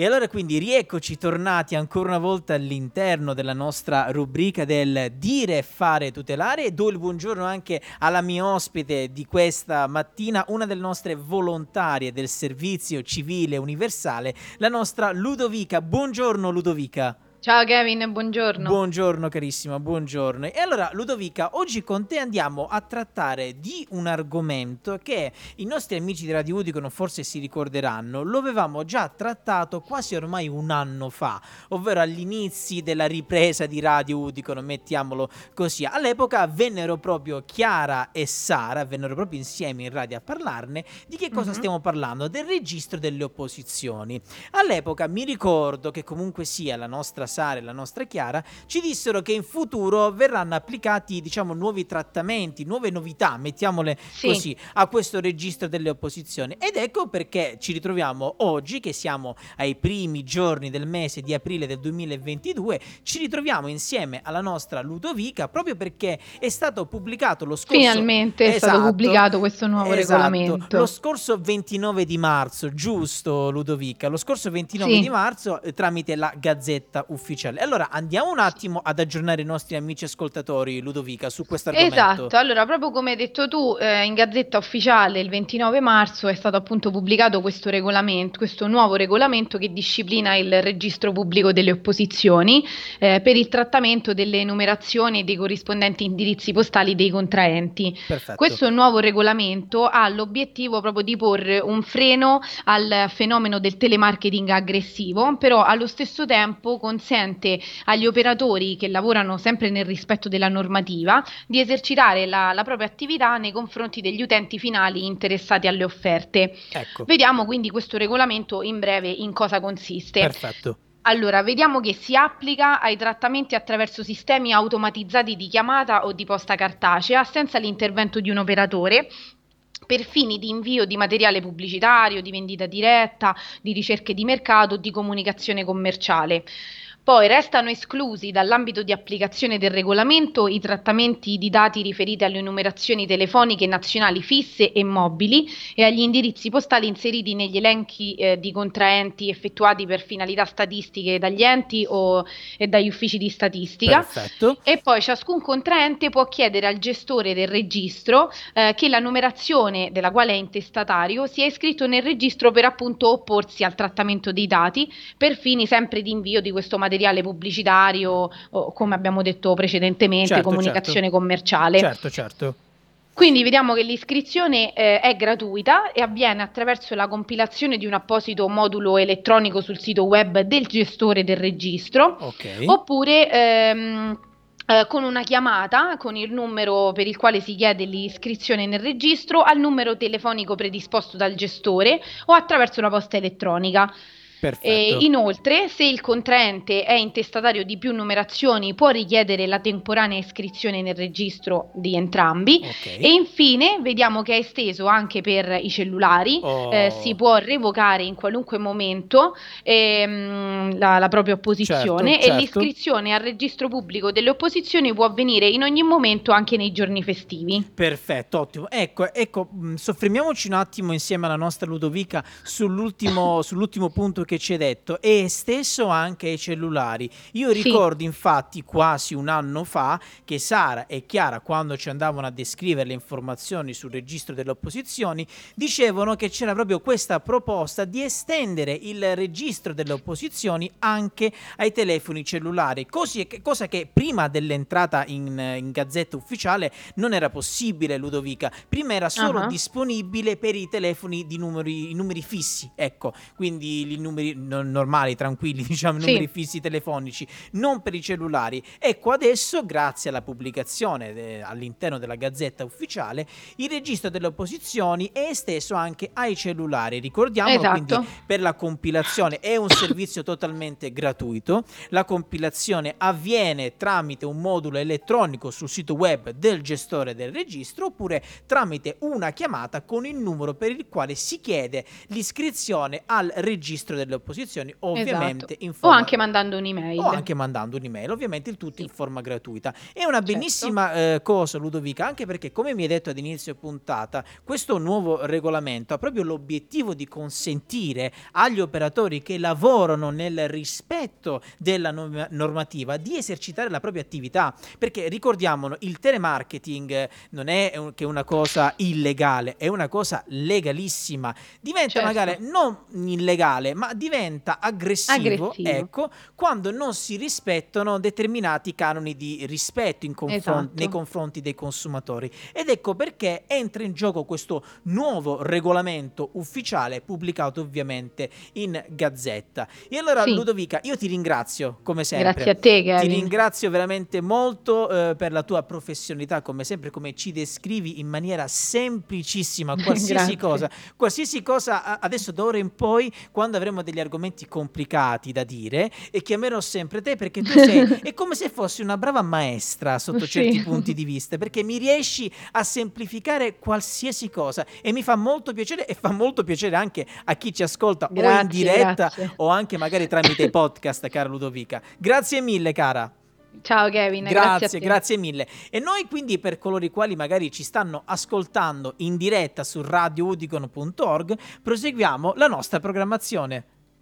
E allora quindi rieccoci tornati ancora una volta all'interno della nostra rubrica del dire fare tutelare e do il buongiorno anche alla mia ospite di questa mattina, una delle nostre volontarie del servizio civile universale, la nostra Ludovica. Buongiorno Ludovica. Ciao Kevin, buongiorno. Buongiorno carissima, buongiorno. E allora Ludovica, oggi con te andiamo a trattare di un argomento che i nostri amici di Radio Udicon forse si ricorderanno, lo avevamo già trattato quasi ormai un anno fa, ovvero agli inizi della ripresa di Radio Udicon, mettiamolo così. All'epoca vennero proprio Chiara e Sara, vennero proprio insieme in radio a parlarne. Di che cosa mm-hmm. stiamo parlando? Del registro delle opposizioni. All'epoca mi ricordo che comunque sia la nostra Sara e la nostra Chiara, ci dissero che in futuro verranno applicati, diciamo, nuovi trattamenti, nuove novità, mettiamole sì. così, a questo registro delle opposizioni. Ed ecco perché ci ritroviamo oggi, che siamo ai primi giorni del mese di aprile del 2022, ci ritroviamo insieme alla nostra Ludovica proprio perché è stato pubblicato lo scorso... Finalmente esatto, è stato esatto. pubblicato questo nuovo esatto, regolamento. Lo scorso 29 di marzo, giusto Ludovica? Lo scorso 29 sì. di marzo eh, tramite la Gazzetta Ufficiale ufficiale. Allora andiamo un attimo ad aggiornare i nostri amici ascoltatori, Ludovica, su questo argomento. Esatto, allora proprio come hai detto tu, eh, in Gazzetta Ufficiale il 29 marzo è stato appunto pubblicato questo regolamento, questo nuovo regolamento che disciplina il registro pubblico delle opposizioni eh, per il trattamento delle numerazioni e dei corrispondenti indirizzi postali dei contraenti. Perfetto. Questo nuovo regolamento ha l'obiettivo proprio di porre un freno al fenomeno del telemarketing aggressivo, però allo stesso tempo consente consente agli operatori che lavorano sempre nel rispetto della normativa di esercitare la, la propria attività nei confronti degli utenti finali interessati alle offerte. Ecco. Vediamo quindi questo regolamento in breve in cosa consiste. Perfetto. Allora, vediamo che si applica ai trattamenti attraverso sistemi automatizzati di chiamata o di posta cartacea senza l'intervento di un operatore per fini di invio di materiale pubblicitario, di vendita diretta, di ricerche di mercato, di comunicazione commerciale. Poi restano esclusi dall'ambito di applicazione del regolamento i trattamenti di dati riferiti alle numerazioni telefoniche nazionali fisse e mobili e agli indirizzi postali inseriti negli elenchi eh, di contraenti effettuati per finalità statistiche dagli enti o e dagli uffici di statistica. Perfetto. E poi ciascun contraente può chiedere al gestore del registro eh, che la numerazione della quale è intestatario sia iscritto nel registro per appunto opporsi al trattamento dei dati per fini sempre di invio di questo materiale materiale pubblicitario o come abbiamo detto precedentemente, certo, comunicazione certo. commerciale. Certo, certo. Quindi vediamo che l'iscrizione eh, è gratuita e avviene attraverso la compilazione di un apposito modulo elettronico sul sito web del gestore del registro, okay. oppure ehm, eh, con una chiamata con il numero per il quale si chiede l'iscrizione nel registro al numero telefonico predisposto dal gestore o attraverso la posta elettronica. E inoltre, se il contraente è intestatario di più numerazioni, può richiedere la temporanea iscrizione nel registro di entrambi. Okay. E infine, vediamo che è esteso anche per i cellulari, oh. eh, si può revocare in qualunque momento ehm, la, la, propria opposizione certo, certo. e l'iscrizione al registro pubblico delle opposizioni può avvenire in ogni momento, anche nei giorni festivi. Perfetto, ottimo. Ecco, ecco mm, soffermiamoci un attimo insieme alla nostra Ludovica sull'ultimo, sull'ultimo punto che ci hai detto è esteso anche ai cellulari. Io sì. ricordo infatti quasi un anno fa che Sara e Chiara quando ci andavano a descrivere le informazioni sul registro delle opposizioni dicevano che c'era proprio questa proposta di estendere il registro delle opposizioni anche ai telefoni cellulari, così, cosa che prima dell'entrata in, in gazzetta ufficiale non era possibile Ludovica, prima era solo uh-huh. disponibile per i telefoni di numeri, numeri fissi, ecco, quindi i numeri numeri normali, tranquilli, diciamo, sì. numeri fissi telefonici, non per i cellulari. Ecco adesso, grazie alla pubblicazione de- all'interno della Gazzetta Ufficiale, il registro delle opposizioni è esteso anche ai cellulari. Ricordiamo esatto. quindi per la compilazione è un servizio totalmente gratuito. La compilazione avviene tramite un modulo elettronico sul sito web del gestore del registro oppure tramite una chiamata con il numero per il quale si chiede l'iscrizione al registro delle delle opposizioni, ovviamente esatto. in forma... O anche mandando un'email. O anche mandando un'email, ovviamente il tutto Sì. in forma gratuita. È una Certo. bellissima eh, cosa, Ludovica, anche perché, come mi hai detto ad inizio puntata, questo nuovo regolamento ha proprio l'obiettivo di consentire agli operatori che lavorano nel rispetto della norm- normativa di esercitare la propria attività. Perché ricordiamolo, il telemarketing non è un- che una cosa illegale, è una cosa legalissima. Diventa Certo. magari non illegale, ma diventa aggressivo, Aggressivo. ecco, quando non si rispettano determinati canoni di rispetto confron- Esatto. nei confronti dei consumatori. Ed ecco perché entra in gioco questo nuovo regolamento ufficiale pubblicato ovviamente in Gazzetta. E allora Sì. Ludovica, io ti ringrazio come sempre. Grazie a te, Ti Kevin. ringrazio veramente molto eh, per la tua professionalità, come sempre, come ci descrivi in maniera semplicissima qualsiasi cosa. Qualsiasi cosa adesso d'ora in poi, quando avremo degli argomenti complicati da dire, e chiamerò sempre te perché tu sei è come se fossi una brava maestra sotto Sì. certi punti di vista, perché mi riesci a semplificare qualsiasi cosa e mi fa molto piacere e fa molto piacere anche a chi ci ascolta o in Grazie, diretta grazie. o anche magari tramite i podcast, cara Ludovica. Grazie mille, cara. Ciao Kevin, grazie, Grazie, grazie mille. E noi quindi per coloro i quali magari ci stanno ascoltando in diretta su radioudicon.org proseguiamo la nostra programmazione.